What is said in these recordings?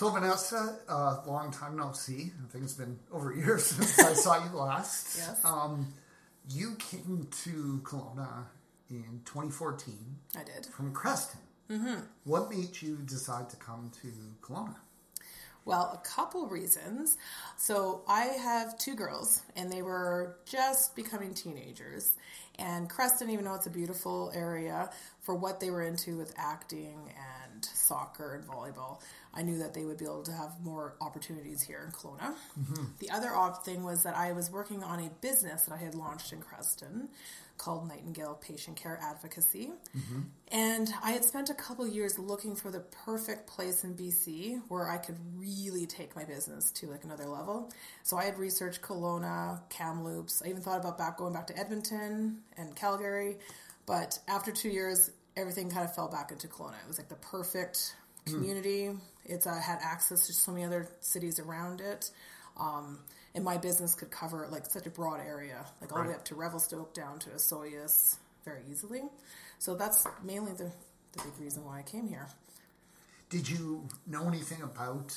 So Vanessa, uh, long time no see. I think it's been over a year since I saw you last. Yes. Um, you came to Kelowna in 2014 I did. from Creston. Mm-hmm. What made you decide to come to Kelowna? Well, a couple reasons. So I have two girls, and they were just becoming teenagers. And Creston, even though it's a beautiful area for what they were into with acting and soccer and volleyball, I knew that they would be able to have more opportunities here in Kelowna. Mm-hmm. The other odd thing was that I was working on a business that I had launched in Creston called Nightingale Patient Care Advocacy. Mm-hmm. And I had spent a couple years looking for the perfect place in BC where I could really take my business to like another level. So I had researched Kelowna, Kamloops. I even thought about back going back to Edmonton and Calgary. But after two years, everything kind of fell back into Kelowna. It was like the perfect community. It's uh, had access to so many other cities around it. Um, and my business could cover like such a broad area, like all the way up to Revelstoke down to Osoyoos very easily. So that's mainly the, the big reason why I came here. Did you know anything about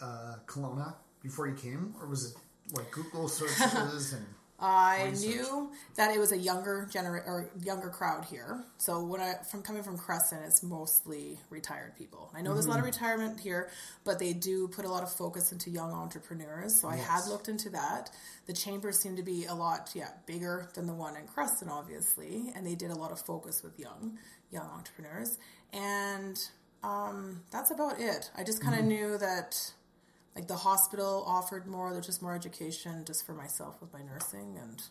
uh, Kelowna before you came, or was it like Google searches and? I Research. knew that it was a younger genera- or younger crowd here. So when I from coming from Creston, it's mostly retired people. I know there's a lot of retirement here, but they do put a lot of focus into young entrepreneurs. So I had looked into that. The chambers seem to be a lot yeah bigger than the one in Creston, obviously, and they did a lot of focus with young young entrepreneurs. And um, that's about it. I just kind of knew that like the hospital offered more there's just more education just for myself with my nursing and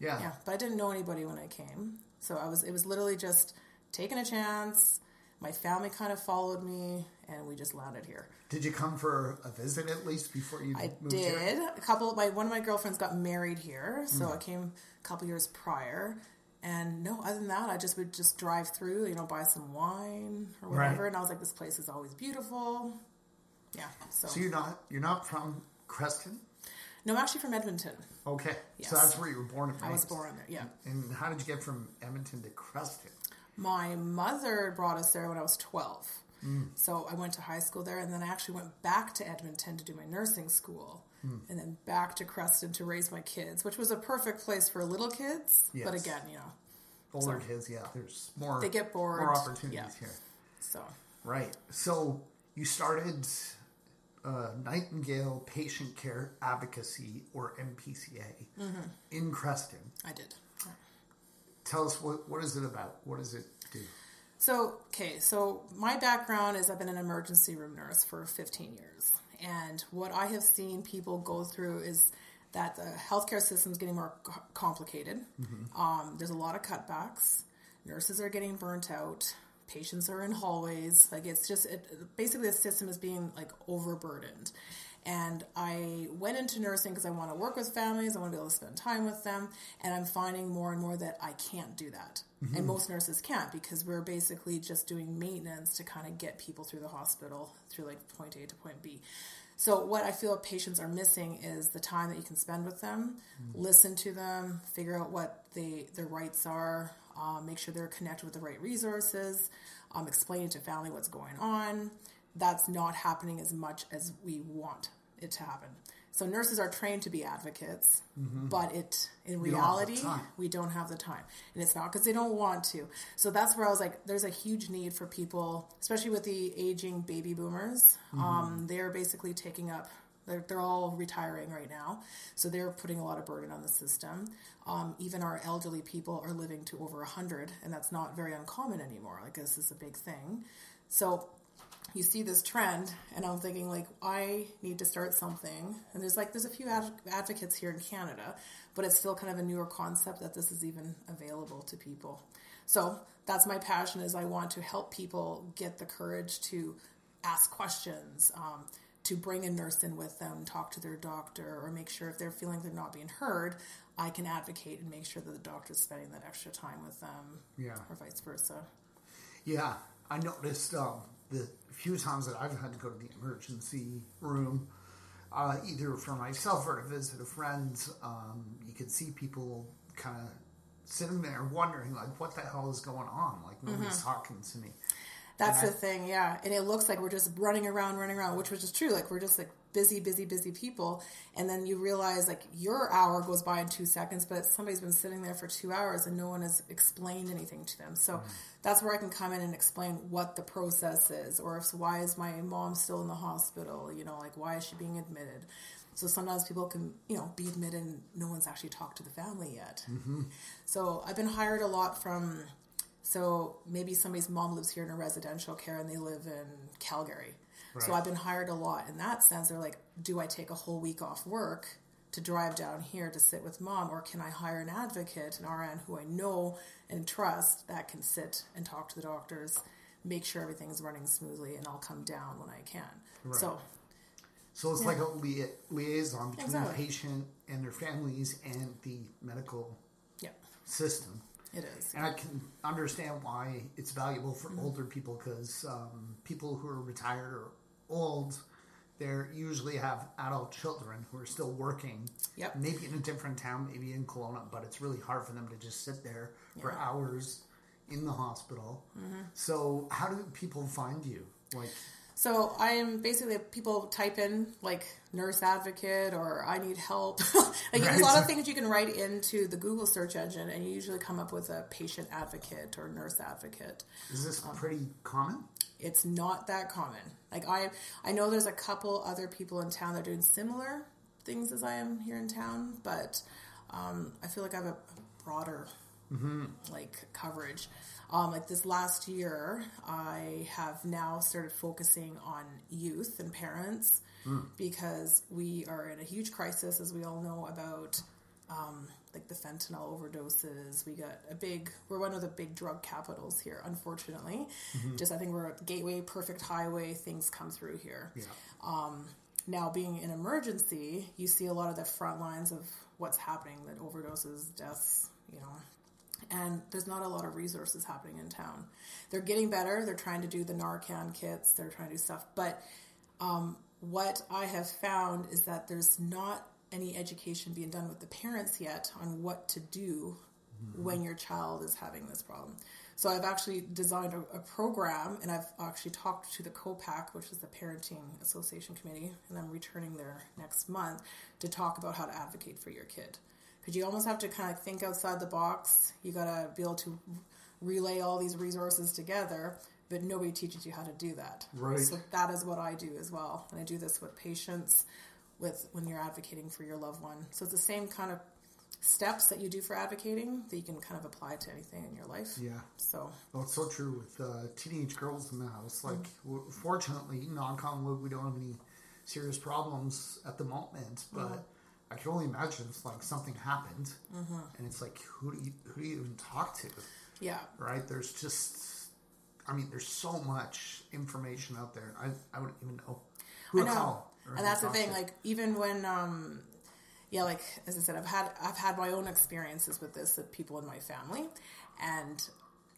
Yeah. yeah but i didn't know anybody when i came. So i was it was literally just taking a chance. My family kind of followed me and we just landed here. Did you come for a visit at least before you i moved here? did. A couple my one of my girlfriends got married here so i mm. came a couple years prior. And no other than that i just would just drive through you know buy some wine or whatever Right. and i was like this place is always beautiful yeah so, So you're not you're not from Creston? no i'm actually from edmonton Okay. Yes. So that's where you were born and raised. i was born there yeah And how did you get from Edmonton to Creston? My mother brought us there when I was 12. Hmm. So I went to high school there, and then I actually went back to Edmonton to do my nursing school, hmm. and then back to Creston to raise my kids, which was a perfect place for little kids. But again, you know, Older Sorry. kids, yeah. There's more. They get bored. More opportunities Yeah. here. so Right. So you started uh, Nightingale Patient Care Advocacy, or NPCA, Mm-hmm. in Creston. I did. Tell us what what is it about? What does it do? So, okay, so my background is I've been an emergency room nurse for 15 years. And what I have seen people go through is that the healthcare system is getting more co- complicated. Um, there's a lot of cutbacks. Nurses are getting burnt out. Patients are in hallways. Like it's just, it, basically, the system is being like overburdened. And I went into nursing because I want to work with families. I want to be able to spend time with them. And I'm finding more and more that I can't do that. Mm-hmm. And most nurses can't because we're basically just doing maintenance to kind of get people through the hospital through like point A to point B. So what I feel patients are missing is the time that you can spend with them, mm. listen to them, figure out what they their rights are, um, make sure they're connected with the right resources, um, explaining to family what's going on. That's not happening as much as we want it to happen. So nurses are trained to be advocates, but it in You don't reality we don't have the time, and it's not because they don't want to. So that's where I was like, there's a huge need for people, especially with the aging baby boomers. Um, they're basically taking up. They're, they're all retiring right now, so they're putting a lot of burden on the system. Um, even our elderly people are living to over 100, and that's not very uncommon anymore. Like, this is a big thing. So, you see this trend, and I'm thinking, like, I need to start something. And there's like, there's a few ad- advocates here in Canada, but it's still kind of a newer concept that this is even available to people. So, that's my passion is I want to help people get the courage to ask questions, um, to bring a nurse in with them, talk to their doctor, or make sure if they're feeling they're not being heard, I can advocate and make sure that the doctor's spending that extra time with them, Yeah. or vice versa. Yeah, I noticed um, the few times that I've had to go to the emergency room, uh, either for myself or to visit a friend, um, you could see people kind of sitting there wondering, like, what the hell is going on? Like, nobody's talking to me. That's And the thing, yeah. And it looks like we're just running around, running around, which was just true. Like we're just like busy, busy, busy people. And then you realize like your hour goes by in two seconds, but somebody's been sitting there for two hours and no one has explained anything to them. So mm. that's where I can come in and explain what the process is, or if why is my mom still in the hospital? You know, like why is she being admitted? So sometimes people can, you know, be admitted and no one's actually talked to the family yet. Mm-hmm. So I've been hired a lot from so maybe somebody's mom lives here in a residential care and they live in Calgary. So I've been hired a lot in that sense. They're like, do I take a whole week off work to drive down here to sit with mom, or can I hire an advocate, an RN who I know and trust that can sit and talk to the doctors, make sure everything's running smoothly, and I'll come down when I can. Right. So So it's like a lia- liaison between the patient and their families and the medical yeah, system. It is. And I can understand why it's valuable for Mm-hmm. older people because um, people who are retired or old, they usually have adult children who are still working. Yep. Maybe in a different town, maybe in Kelowna, but it's really hard for them to just sit there for hours in the hospital. Mm-hmm. So, how do people find you? Like, So I am basically people type in like nurse advocate or I need help. like there's a lot of things you can write into the Google search engine, and you usually come up with a patient advocate or nurse advocate. is this Um, pretty common? It's not that common. Like I, I know there's a couple other people in town that are doing similar things as I am here in town, but um, I feel like I have a broader like coverage. Um, like this last year, I have now started focusing on youth and parents because we are in a huge crisis, as we all know about um, like the fentanyl overdoses. We got a big, we're one of the big drug capitals here, unfortunately. Just I think we're a gateway, perfect highway, things come through here. Yeah. Now, being an emergency, you see a lot of the front lines of what's happening, that overdoses, deaths, you know, and there's not a lot of resources happening in town. They're getting better. They're trying to do the Narcan kits. They're trying to do stuff. But um, what I have found is that there's not any education being done with the parents yet on what to do when your child is having this problem. So I've actually designed a, a program, and I've actually talked to the COPAC, which is the Parenting Association Committee, and I'm returning there next month to talk about how to advocate for your kid. Because you almost have to kind of think outside the box. You got to be able to relay all these resources together, but nobody teaches you how to do that. Right. So that is what I do as well, and I do this with patients, with when you're advocating for your loved one. So it's the same kind of steps that you do for advocating that you can kind of apply to anything in your life. Yeah. So Well, it's so true with uh, teenage girls in the house. Mm. Like, fortunately, knock on wood, we don't have any serious problems at the moment. But Mm-hmm. I can only imagine if like something happened, Mm-hmm. and it's like, who do you who do you even talk to? yeah, Right? There's just, I mean, there's so much information out there. I I wouldn't even know who I to know, call. and that's the thing. to. Like even when, um, yeah, like as I said, I've had I've had my own experiences with this with people in my family, and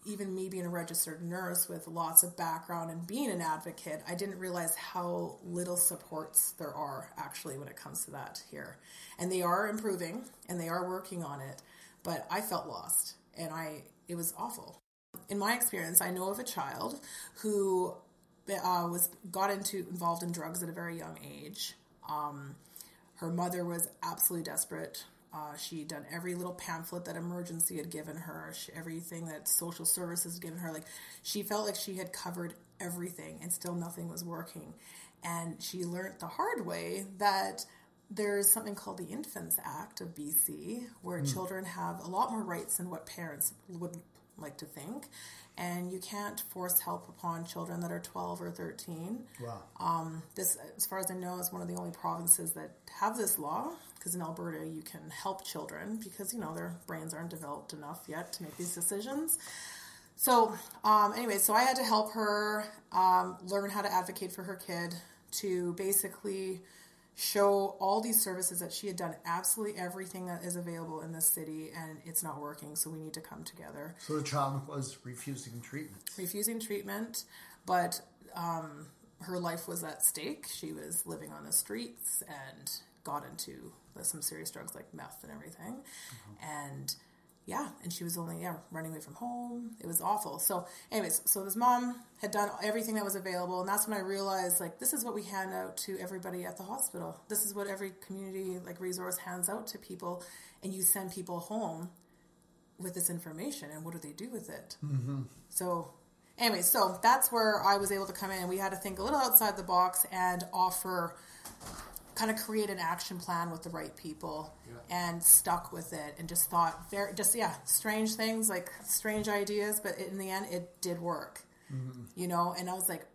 even me being a registered nurse with lots of background and being an advocate, I didn't realize how little supports there are actually when it comes to that here. And they are improving and they are working on it, but I felt lost and I it was awful. In my experience, I know of a child who uh, was got into involved in drugs at a very young age. Um, her mother was absolutely desperate. Uh, she'd done every little pamphlet that emergency had given her, she, everything that social services had given her. Like she felt like she had covered everything, and still nothing was working. And she learned the hard way that there's something called the Infants Act of BC, where children have a lot more rights than what parents would like to think. And you can't force help upon children that are 12 or 13 wow. this, as far as I know, is one of the only provinces that have this law. Because in Alberta, you can help children because you know their brains aren't developed enough yet to make these decisions. So, um, anyway, so I had to help her um, learn how to advocate for her kid to basically show all these services that she had done absolutely everything that is available in this city and it's not working so we need to come together So the child was refusing treatment. refusing treatment, but um, her life was at stake. She was living on the streets and got into some serious drugs like meth and everything. And yeah, and she was only yeah running away from home. It was awful. So, anyways, so this mom had done everything that was available, and that's when I realized like this is what we hand out to everybody at the hospital. This is what every community like resource hands out to people, and you send people home with this information, and what do they do with it? Mm-hmm. So. Anyway, so that's where I was able to come in, we had to think a little outside the box and offer kind of create an action plan with the right people yeah. and stuck with it and just thought very just yeah strange things like strange ideas but in the end it did work mm-hmm. you know and i was like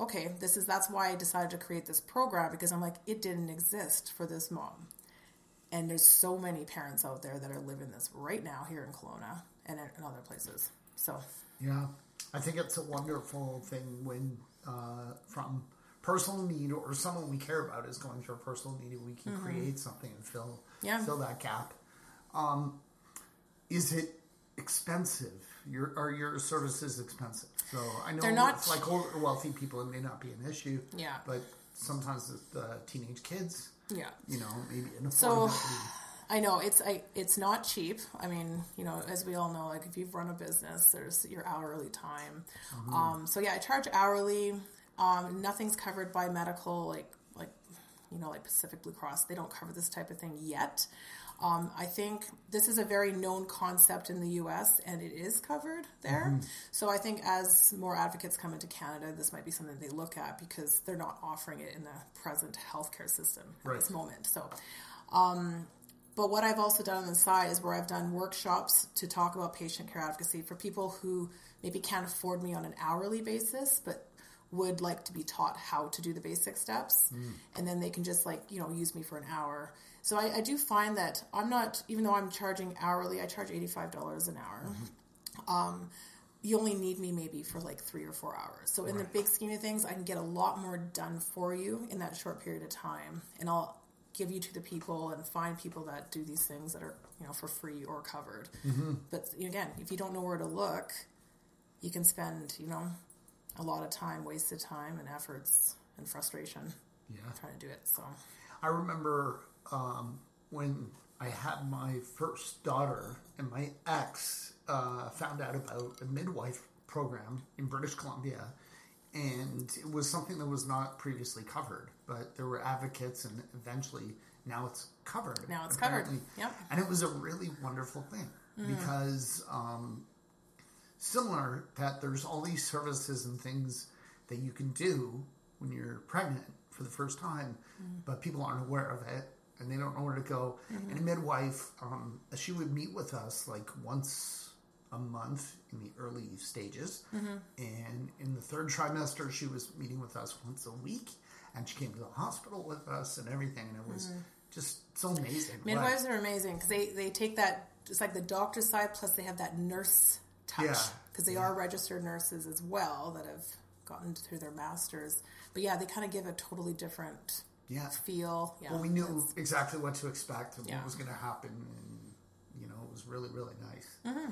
okay this is that's why i decided to create this program because i'm like it didn't exist for this mom and there's so many parents out there that are living this right now here in Kelowna and in other places so yeah i think it's a wonderful thing when uh, from personal need or someone we care about is going through a personal need, we can mm-hmm. create something and fill yeah. fill that gap. Um, is it expensive? Your are your services expensive? So I know They're not like older wealthy people, it may not be an issue. Yeah, but sometimes the, the teenage kids. Yeah, you know maybe an so. I know it's I, it's not cheap. I mean, you know, as we all know, like if you've run a business, there's your hourly time. Mm-hmm. Um, so yeah, I charge hourly. Um, nothing's covered by medical, like like you know, like Pacific Blue Cross. They don't cover this type of thing yet. Um, I think this is a very known concept in the U.S. and it is covered there. Mm-hmm. So I think as more advocates come into Canada, this might be something they look at because they're not offering it in the present healthcare system at right. this moment. So. Um, but what I've also done on the side is where I've done workshops to talk about patient care advocacy for people who maybe can't afford me on an hourly basis, but would like to be taught how to do the basic steps mm. and then they can just like you know use me for an hour so I, I, do find that i'm not even though i'm charging hourly i charge $85 an hour mm-hmm. um, you only need me maybe for like three or four hours so in right. the big scheme of things i can get a lot more done for you in that short period of time and i'll give you to the people and find people that do these things that are you know for free or covered mm-hmm. but again if you don't know where to look you can spend you know a lot of time, wasted time and efforts and frustration. Yeah, trying to do it. So, I remember um, when I had my first daughter, and my ex uh, found out about a midwife program in British Columbia, and it was something that was not previously covered, but there were advocates, and eventually now it's covered. Now it's apparently. covered. Yep. And it was a really wonderful thing mm. because um, similar that there's all these services and things that you can do when you're pregnant for the first time, mm-hmm. but people aren't aware of it and they don't know where to go. Mm-hmm. And a midwife, um, she would meet with us like once a month in the early stages, mm-hmm. and in the third trimester, she was meeting with us once a week, and she came to the hospital with us and everything, and it was mm-hmm. just so amazing. Midwives are amazing because they they take that it's like the doctor side plus they have that nurse touch because yeah. they yeah. are registered nurses as well that have gotten through their masters. But yeah, they kind of give a totally different yeah. feel. Yeah, well, we knew exactly what to expect and what was going to happen, and you know, it was really really nice. Mm-hmm.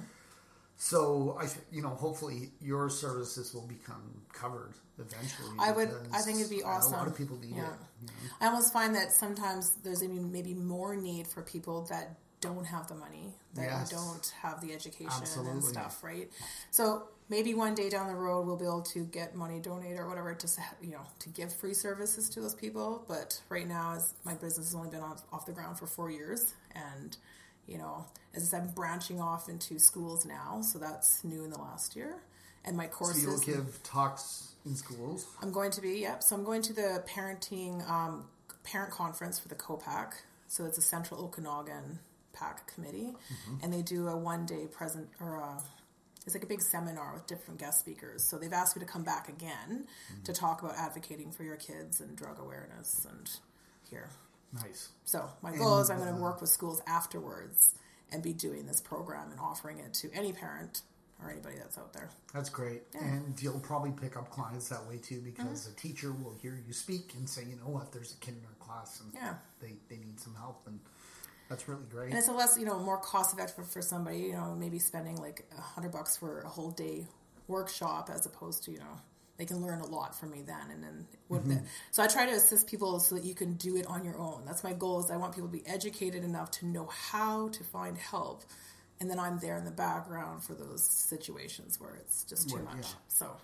So I, you know, hopefully your services will become covered eventually. I would. I think it'd be awesome. A lot of people need yeah. it. You know? I almost find that sometimes there's even maybe more need for people that don't have the money, that yes. don't have the education Absolutely. and stuff, right? So maybe one day down the road we'll be able to get money donated or whatever to you know to give free services to those people. But right now, as my business has only been off, off the ground for four years, and you know, as I said, I'm branching off into schools now, so that's new in the last year. And my courses. So you'll give talks in schools. I'm going to be yep. So I'm going to the parenting um, parent conference for the COPAC. So it's a Central Okanagan PAC committee, mm-hmm. and they do a one day present or a, it's like a big seminar with different guest speakers. So they've asked me to come back again mm-hmm. to talk about advocating for your kids and drug awareness and here. Nice. So my goal and, is I'm going to uh, work with schools afterwards and be doing this program and offering it to any parent or anybody that's out there. That's great. Yeah. And you'll probably pick up clients that way too because mm-hmm. a teacher will hear you speak and say, you know what, there's a kid in our class and yeah. they, they need some help and that's really great. And it's a less, you know, more cost effective for somebody, you know, maybe spending like a hundred bucks for a whole day workshop as opposed to, you know, they can learn a lot from me then and then mm-hmm. so i try to assist people so that you can do it on your own that's my goal is i want people to be educated enough to know how to find help and then I'm there in the background for those situations where it's just too much. yeah. So,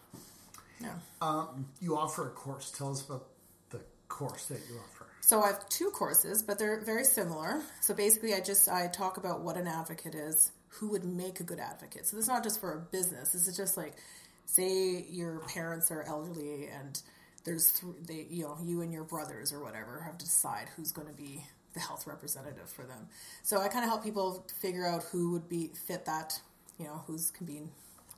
yeah. Um, you offer a course. Tell us about the course that you offer. So I have two courses, but they're very similar. So basically, I just I talk about what an advocate is, who would make a good advocate. So this is not just for a business. This is just like, say your parents are elderly and there's th- they you know you and your brothers or whatever have to decide who's going to be the health representative for them. So I kind of help people figure out who would be fit that you know who's can be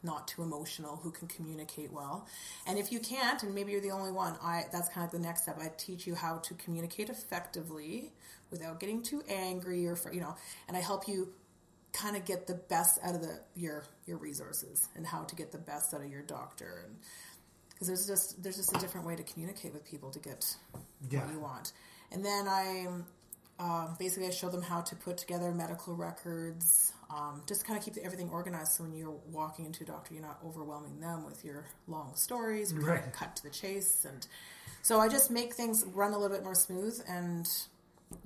not too emotional, who can communicate well. And if you can't, and maybe you're the only one, I that's kind of the next step. I teach you how to communicate effectively without getting too angry or you know, and I help you kind of get the best out of the your your resources and how to get the best out of your doctor and because there's just there's just a different way to communicate with people to get Yeah. what you want. And then I um, basically I show them how to put together medical records, um, just kind of keep everything organized. So when you're walking into a doctor, you're not overwhelming them with your long stories. You Right. kind of cut to the chase, and so I just make things run a little bit more smooth. And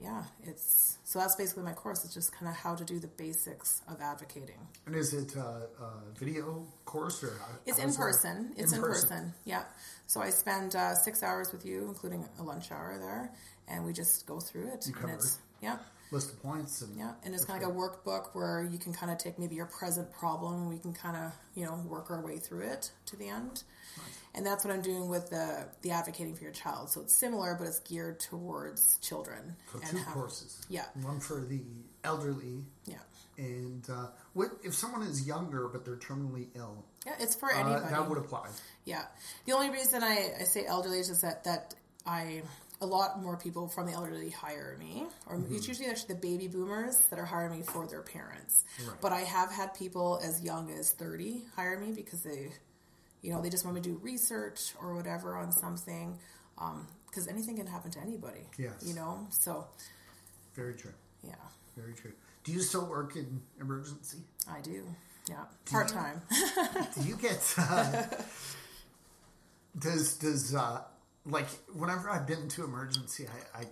yeah, it's so that's basically my course. It's just kind of how to do the basics of advocating. And is it uh, a video course or It's in person. It's in, person. person. Yeah. So I spend uh, six hours with you, including a lunch hour there, and we just go through it. cover and it's it. yeah, List of points and yeah, and it's kind of like a workbook where you can kind of take maybe your present problem, and we can kind of you know work our way through it to the end. And that's what I'm doing with the the advocating for your child. So it's similar, but it's geared towards children. So and two how- courses. Yeah. One for the elderly, Yeah. and uh, what if someone is younger but they're terminally ill? Yeah, it's for Uh, anybody. that would apply. Yeah. The only reason I, I say elderly is just that, that I a lot more people from the elderly hire me, or it's usually actually the baby boomers that are hiring me for their parents. Right. But I have had people as young as thirty hire me because they, you know, they just want me to do research or whatever on something, because anything can happen to anybody. Yes. You know, so Very true. yeah, Very true. Do you still work in emergency? I do. Yeah, part time. Do you get? Uh, does does uh, like whenever I've been to emergency, I, I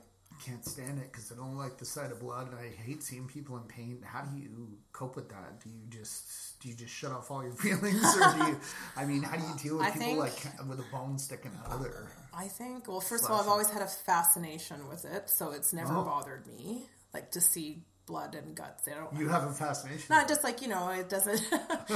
can't stand it because I don't like the sight of blood. and I hate seeing people in pain. How do you cope with that? Do you just do you just shut off all your feelings, or do you? I mean, how do you deal with I people think- like with a bone sticking out of their? I think. Well, first of all, I've always had a fascination with it, so it's never Oh. bothered me. Like to see blood and guts. I don't. You have a fascination. Not just like you know, it doesn't.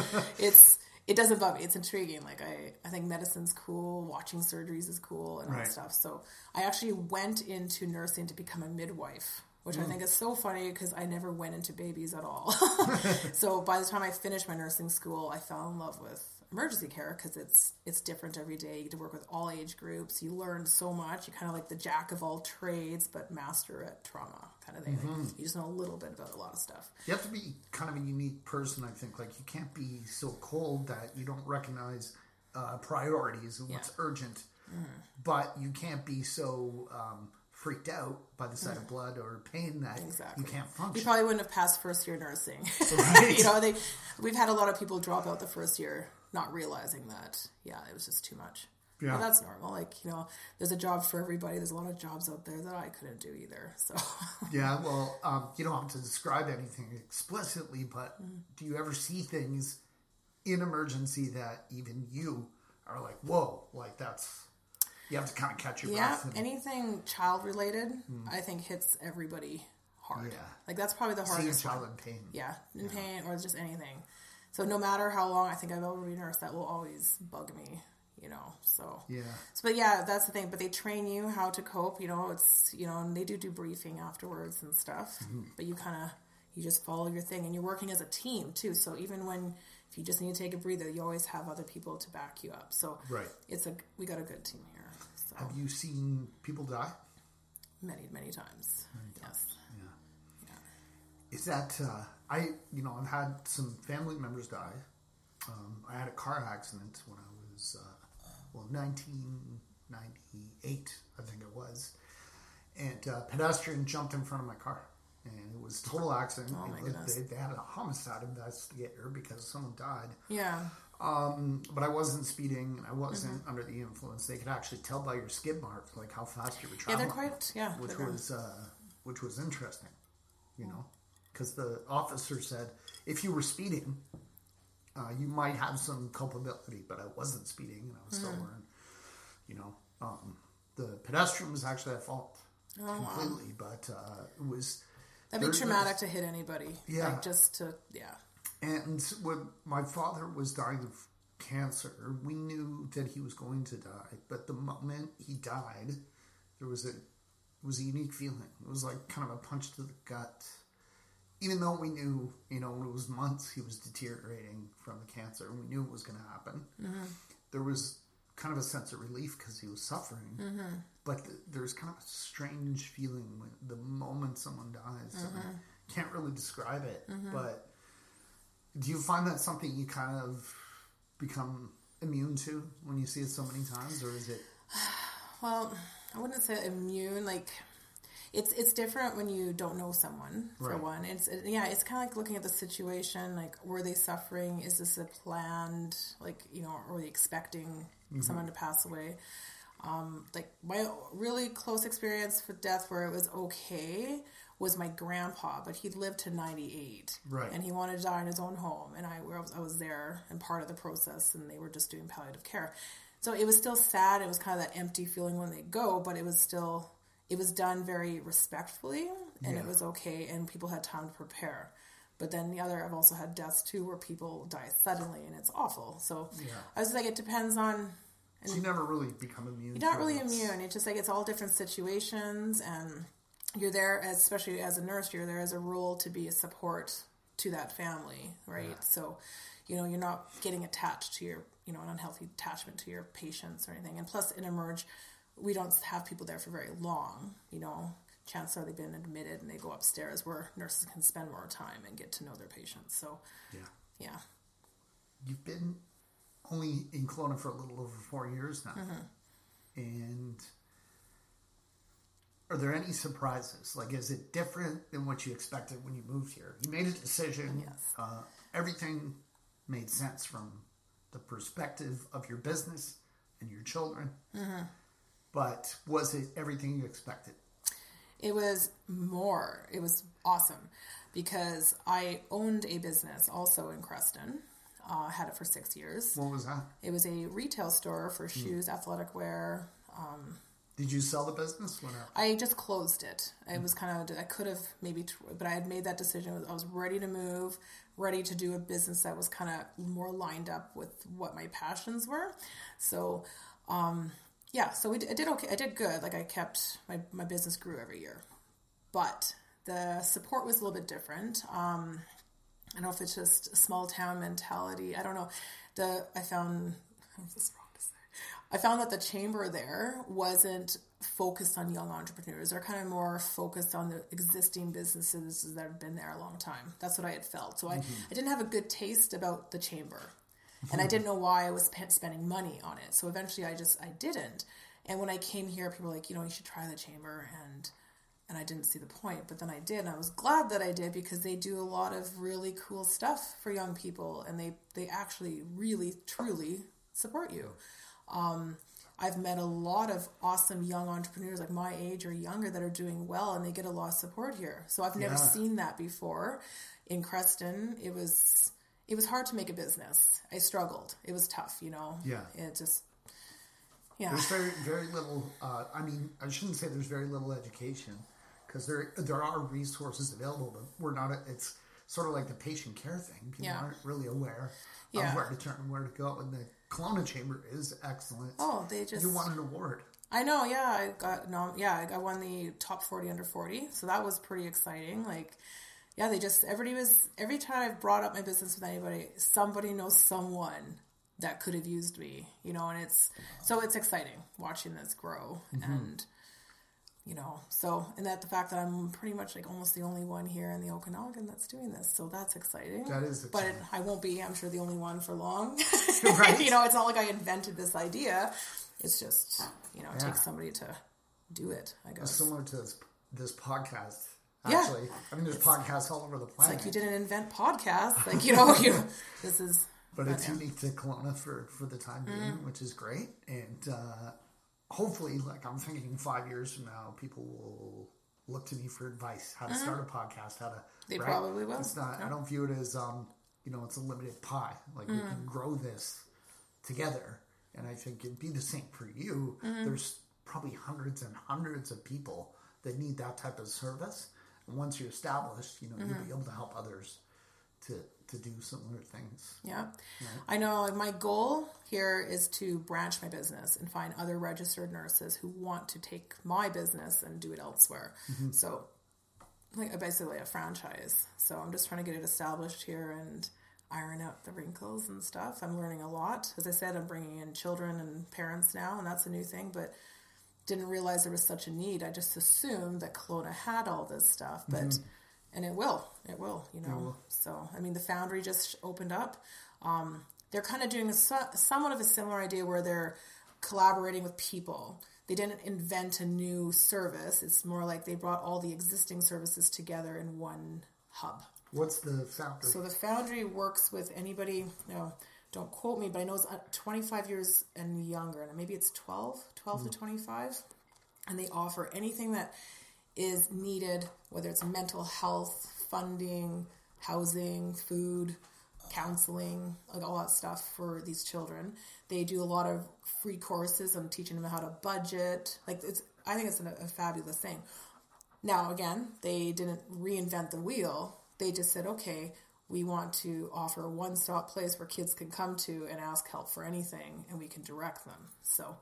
it's it doesn't bug me. It's intriguing. Like I, I think medicine's cool. Watching surgeries is cool and all Right. that stuff. So I actually went into nursing to become a midwife, which Hmm. I think is so funny because I never went into babies at all. so by the time I finished my nursing school, I fell in love with emergency care because it's it's different every day. You get to work with all age groups. You learn so much. You kind of like the jack of all trades, but master at trauma kind of thing. Mm-hmm. You just know a little bit about a lot of stuff. You have to be kind of a unique person, I think. Like you can't be so cold that you don't recognize uh, priorities and what's Yeah. urgent, but you can't be so um, freaked out by the sight of blood or pain that Exactly. you can't function. You probably wouldn't have passed first year nursing. Right. you know, they we've had a lot of people drop out the first year not realizing that yeah, it was just too much. Yeah. But that's normal. Like, you know, there's a job for everybody. There's a lot of jobs out there that I couldn't do either. So yeah, well, um, you don't have to describe anything explicitly, but Mm-hmm. do you ever see things in emergency that even you are like, whoa, like that's. You have to kind of catch your yeah, breath. and- anything child related, I think hits everybody hard. Yeah. Like that's probably the seeing a hardest. child one. in pain. Yeah, in pain or just anything. So no matter how long I think I've already nursed, that will always bug me. You know, so Yeah. So, but yeah, that's the thing. But they train you how to cope. You know, it's you know, and they do do briefing afterwards and stuff. Mm-hmm. But you kind of you just follow your thing, and you're working as a team too. So even when if you just need to take a breather, you always have other people to back you up. So Right. it's a we got a good team here. So Have you seen people die? many many times. Yes. Is that uh, I? You know, I've had some family members die. Um, I had a car accident when I was uh, well, nineteen ninety eight, I think it was, and a pedestrian jumped in front of my car, and it was a total accident. Oh, my goodness. They, they had a homicide investigator because someone died. Yeah. Um, but I wasn't speeding, and I wasn't Mm-hmm. under the influence. They could actually tell by your skid marks, like how fast you were traveling. Yeah, they're quite. Yeah. which was uh, which was interesting, you know. Because the officer said if you were speeding, uh, you might have some culpability, but I wasn't speeding and I was Mm-hmm. sober. And, you know, um, the pedestrian was actually at fault completely, but uh, it was. That'd be traumatic to hit anybody. Yeah. Like just to yeah. And when my father was dying of cancer, we knew that he was going to die. But the moment he died, there was a it was a unique feeling. It was like kind of a punch to the gut. Even though we knew, you know, it was months he was deteriorating from the cancer, and we knew it was going to happen. Mm-hmm. There was kind of a sense of relief because he was suffering. Mm-hmm. But th- there's kind of a strange feeling when the moment someone dies. and I mm-hmm. can't really describe it, but do you find that something you kind of become immune to when you see it so many times, or is it? Well, I wouldn't say immune. Like, it's it's different when you don't know someone. For Right. one, it's it, yeah, it's kind of like looking at the situation. Like, were they suffering? Is this a planned? Like, you know, are they expecting someone to pass away? Um, like my really close experience with death, where it was okay, was my grandpa, but he lived to ninety eight, Right. And he wanted to die in his own home, and I, I was I was there and part of the process, and they were just doing palliative care. So it was still sad. It was kind of that empty feeling when they go, but it was still it was done very respectfully, and Yeah. it was okay, and people had time to prepare. But then the other, I've also had deaths too, where people die suddenly, and it's awful. So Yeah. I was like, it depends on So you never really become immune. you're not really it. Immune. It's just like it's all different situations, and you're there, as, especially as a nurse, you're there as a role to be a support to that family, right? So, you know, you're not getting attached to your, you know, an unhealthy attachment to your patients or anything. And plus, in Emerge, we don't have people there for very long. You know, chances are they've been admitted and they go upstairs where nurses can spend more time and get to know their patients. So, Yeah. yeah. You've been only in Kelowna for a little over four years now, and are there any surprises? Like, is it different than what you expected when you moved here? You made a decision. Yes. Uh, everything made sense from the perspective of your business and your children. But was it everything you expected? It was more. It was awesome because I owned a business also in Creston. Uh, had it for six years. What was that? It was a retail store for shoes, athletic wear. Did you sell the business? When I just closed it. It was kind of I could have maybe, but I had made that decision. I was ready to move, ready to do a business that was kind of more lined up with what my passions were. So, um, yeah. So we I did okay. I did good. Like I kept my my business grew every year, but the support was a little bit different. Um, I don't know if it's just a small town mentality. I don't know. The I found this wrong to say. I found that the chamber there wasn't focused on young entrepreneurs. They're kind of more focused on the existing businesses that have been there a long time. That's what I had felt. So I, I didn't have a good taste about the chamber, and I didn't know why I was sp- spending money on it. So eventually, I just I didn't. And when I came here, people were like, you know, you should try the chamber and and I didn't see the point, but then I did, and I was glad that I did because they do a lot of really cool stuff for young people, and they they actually really truly support you. Um, I've met a lot of awesome young entrepreneurs like my age or younger that are doing well, and they get a lot of support here. So I've never Yeah. seen that before. In Creston, it was it was hard to make a business. I struggled. It was tough, you know. Yeah. It just yeah. There's very very little. Uh, I mean, I shouldn't say there's very little education because there there are resources available, but we're not. It's sort of like the patient care thing. People Yeah. aren't really aware Yeah. of where to turn, where to go, and the Kelowna Chamber is excellent. Oh, they just you won an award. I know, yeah. I got no, yeah. I won the top forty under forty, so that was pretty exciting. Like, yeah, they just everybody was every time I've brought up my business with anybody, somebody knows someone that could have used me, you know, and it's so it's exciting watching this grow mm-hmm. and you know so and that the fact that I'm pretty much like almost the only one here in the Okanagan that's doing this, so that's exciting. That is but. I won't be, I'm sure, the only one for long. Right. you know, it's not like I invented this idea. It's just, you know, it Yeah. takes somebody to do it, I guess. Similar to this, this podcast. Yeah. Actually, I mean, there's podcasts all over the It's planet, like you didn't invent podcasts. Like, you know, you, this is, but it's yeah. Unique to Kelowna for for the time being, which is great. And uh, hopefully, like I'm thinking, five years from now, people will look to me for advice, how to start a podcast, how to. They probably will. It's not. I don't view it as um, you know, it's a limited pie. Like we Mm-hmm. can grow this together, and I think it'd be the same for you. Mm-hmm. There's probably hundreds and hundreds of people that need that type of service, once you're established, you know, Mm-hmm. you'll be able to help others to to do similar things. Yeah. I know my goal here is to branch my business and find other registered nurses who want to take my business and do it elsewhere. So, like basically a franchise. So, I'm just trying to get it established here and iron out the wrinkles and stuff. I'm learning a lot. As I said, I'm bringing in children and parents now, and that's a new thing, but didn't realize there was such a need. I just assumed that Kelowna had all this stuff, but and it will, it will, you know. So I mean, the Foundry just opened up. Um, they're kind of doing a, so- somewhat of a similar idea where they're collaborating with people. They didn't invent a new service. It's more like they brought all the existing services together in one hub. What's the factor? So the Foundry works with anybody, no, don't quote me, but I know it's uh, 25 years and younger, and maybe it's 12, 12 to 25. And they offer anything that is needed, whether it's mental health, funding, housing, food, counseling, like all that stuff for these children. They do a lot of free courses on teaching them how to budget. Like it's, I think it's a fabulous thing. Now, again, they didn't reinvent the wheel. They just said, okay, we want to offer a one stop place where kids can come to and ask help for anything and we can direct them. So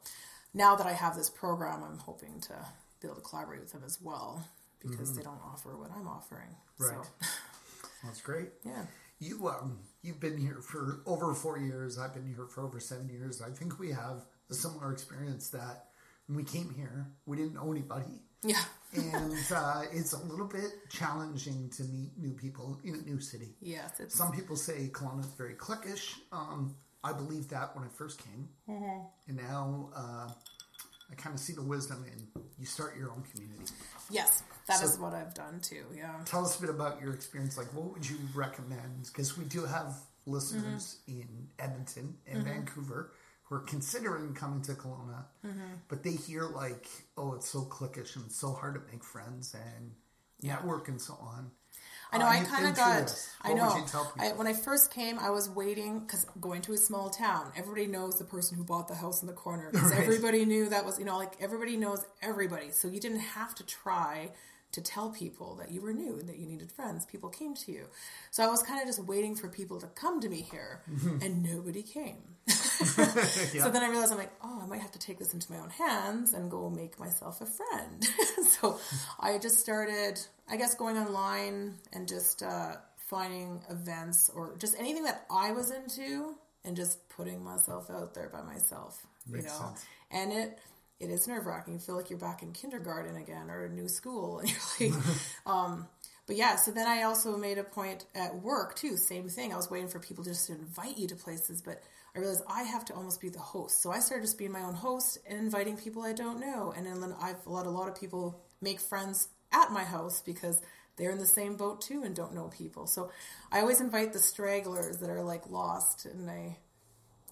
now that I have this program, I'm hoping to be able to collaborate with them as well because they don't offer what I'm offering. Right. So, That's great. yeah. You um you've been here for over four years. I've been here for over seven years. I think we have a similar experience that when we came here, we didn't know anybody, Yeah. And uh, it's a little bit challenging to meet new people in a new city. Yes. It's, Some people say Kelowna is very cliquish. Um, I believed that when I first came, and now uh, I kind of see the wisdom in you start your own community. yes. That is So- what I've done too. Yeah. Tell us a bit about your experience. Like, what would you recommend? Because we do have listeners Mm-hmm. in Edmonton and Vancouver who are considering coming to Kelowna, Mm-hmm. but they hear like, oh, it's so cliquish and so hard to make friends and network and so on. I know. Uh, I kind of got. I know. I, when I first came, I was waiting because going to a small town, everybody knows the person who bought the house in the corner. Right. everybody knew that was, you know, like everybody knows everybody. So you didn't have to try to tell people that you were new and that you needed friends. People came to you. So I was kind of just waiting for people to come to me here, Mm-hmm. and nobody came. So then I realized I'm like, oh, I might have to take this into my own hands and go make myself a friend. so I just started, I guess, going online and just uh, finding events or just anything that I was into and just putting myself out there by myself. Makes you know, sense. and it it is nerve wracking. You feel like you're back in kindergarten again or a new school, and you're like, um, but yeah, so then I also made a point at work too. Same thing. I was waiting for people just to invite you to places, but I realized I have to almost be the host. So I started just being my own host and inviting people I don't know. And then I've let a lot of people make friends at my house because they're in the same boat too and don't know people. So I always invite the stragglers that are like lost and I,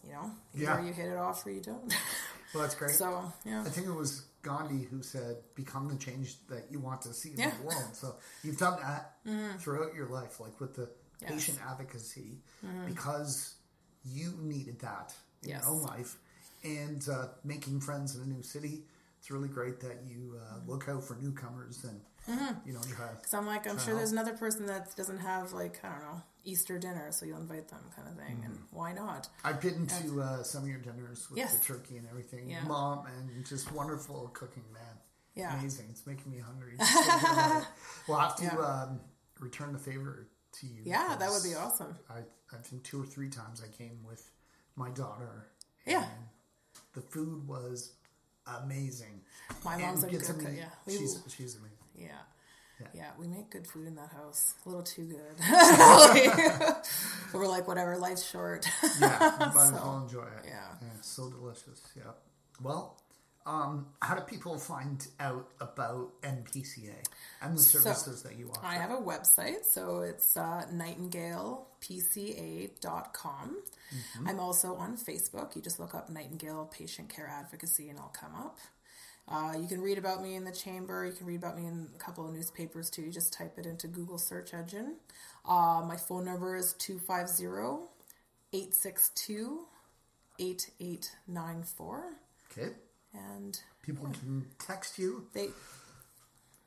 you know, either Yeah. you hit it off or you don't. Well, that's great. so yeah. I think it was Gandhi who said, "Become the change that you want to see in Yeah. Mm-hmm. the world." So you've done that throughout your life, like with the Yes. Mm-hmm. patient advocacy, because you needed that in Yes. your own life, and uh, making friends in a new city. It's really great that you uh, Mm-hmm. look out for newcomers and you know try. So I'm like, I'm sure to there's another person that doesn't have like I don't know Easter dinner, so you'll invite them, kind of thing, and Mm-hmm. why not? I've been to uh, some of your dinners with Yes. the turkey and everything, Yeah. mom, and just wonderful cooking, man. Yeah. amazing. It's making me hungry. We'll have to Yeah. um, return the favor to you. Yeah, that would be awesome. I, I think two or three times I came with my daughter. Yeah. and the food was amazing. My mom's a good cook. Yeah, we, she's she's amazing. yeah. Yeah. Yeah, we make good food in that house. A little too good. We're like, whatever, life's short. Yeah, as So, well enjoy it. yeah. so delicious. Yeah. Well, um, how do people find out about NPCA and the services that you offer? I have a website, so it's uh, nightingalepca.com. Mm-hmm. I'm also on Facebook. You just look up Nightingale Patient Care Advocacy and I'll come up. Uh, you can read about me in the chamber. You can read about me in a couple of newspapers too. You just type it into Google search engine. Uh, my phone number is 250 862 8894. Okay. And People can text you they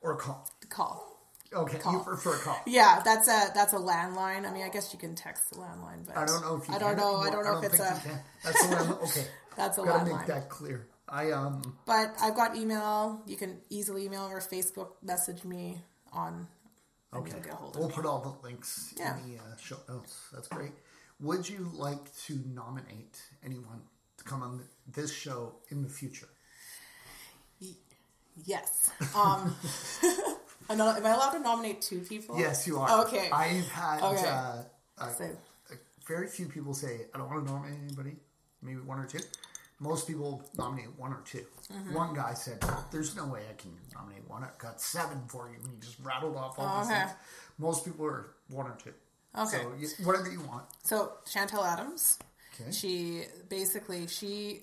or call. call. Okay, you Call. prefer call. Yeah, that's a that's a landline. I mean, I guess you can text the landline, but I don't know if you I don't know. I don't know if it's a. That's the one. Okay, That's a gotta landline. make that clear. I um But I've got email. You can easily email or Facebook message me on. okay. get hold of We'll me. put all the links Yeah. in the uh, show notes. That's great. Would you like to nominate anyone to come on this show in the future? Yes. Um, I'm I allowed to nominate two people? Yes, you are. Okay. I've had Okay. uh, uh, So- very few people say I don't want to nominate anybody. Maybe one or two. Most people nominate one or 2 Mm-hmm. One guy said, "There's no way I can nominate one. I've got seven for you." And he just rattled off all these Okay. things. Most people are one or two. Okay. So whatever you want. So Chantel Adams, Okay. she basically she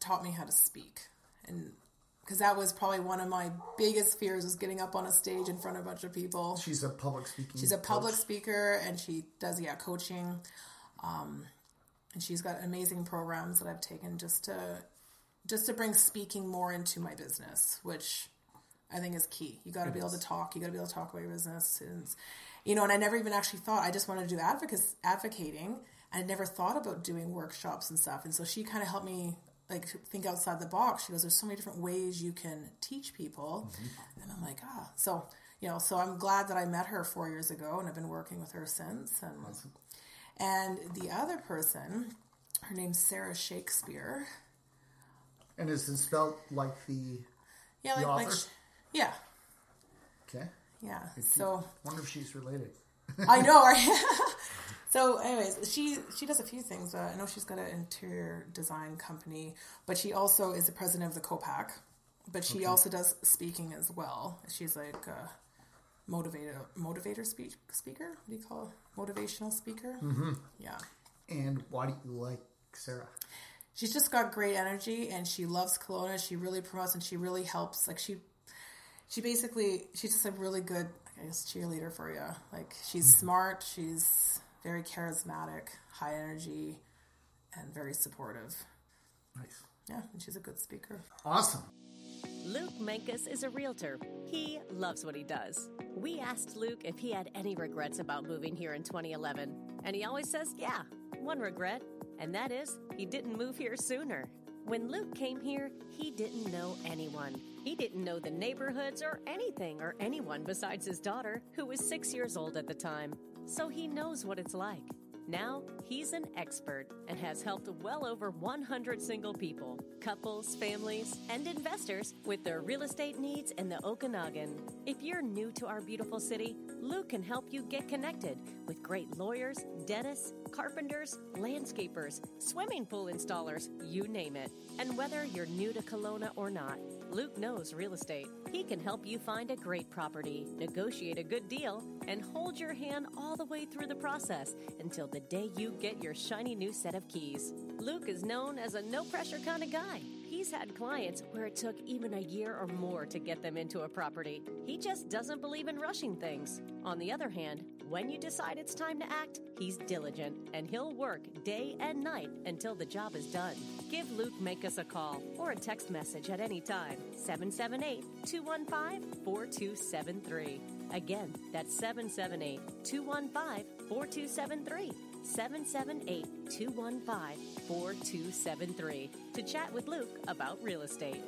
taught me how to speak, and because that was probably one of my biggest fears was getting up on a stage in front of a bunch of people. She's a public speaking. She's a public coach. speaker and she does yeah coaching, um, and she's got amazing programs that I've taken just to just to bring speaking more into my business, which I think is key. You got to be able to talk. You got to be able to talk about your business, and you know. And I never even actually thought. I just wanted to do advocacy, advocating. I never thought about doing workshops and stuff. And so she kind of helped me like think outside the box. She goes, "There's so many different ways you can teach people," and I'm like, ah. So you know, so I'm glad that I met her four years ago, and I've been working with her since. And and the other person, her name's Sarah Shakespeare. And is it spelled like the? Yeah, The like, like author? sh- yeah, Okay. yeah. So Wonder if she's related. I know, right? so, anyways, she she does a few things. Uh, I know she's got an interior design company, but she also is the president of the COPAC. But she also does speaking as well. She's like a motivator, motivator speak, speaker. What do you call it? Motivational speaker? Mm-hmm. Yeah. And why do you like Sarah? she's just got great energy and she loves Kelowna. She really promotes and she really helps. Like she, she basically she's just a really good, I guess, cheerleader for you. Like she's smart. She's very charismatic, high energy, and very supportive. Nice. Yeah, and she's a good speaker. Awesome. Luke Mankus is a realtor. He loves what he does. We asked Luke if he had any regrets about moving here in 2011, and he always says, yeah, one regret, and that is he didn't move here sooner. When Luke came here, he didn't know anyone. He didn't know the neighborhoods or anything or anyone besides his daughter, who was six years old at the time. So he knows what it's like. Now, he's an expert and has helped well over 100 single people, couples, families, and investors with their real estate needs in the Okanagan. If you're new to our beautiful city, Luke can help you get connected with great lawyers, dentists, carpenters, landscapers, swimming pool installers, you name it. And whether you're new to Kelowna or not, Luke knows real estate. He can help you find a great property, negotiate a good deal, and hold your hand all the way through the process until the day you get your shiny new set of keys. Luke is known as a no pressure kind of guy. He's had clients where it took even a year or more to get them into a property. He just doesn't believe in rushing things. On the other hand, when you decide it's time to act, he's diligent and he'll work day and night until the job is done. Give Luke Mankus a call or a text message at any time 778 215 4273. Again, that's 778 215 4273. 778 215 4273 to chat with Luke about real estate.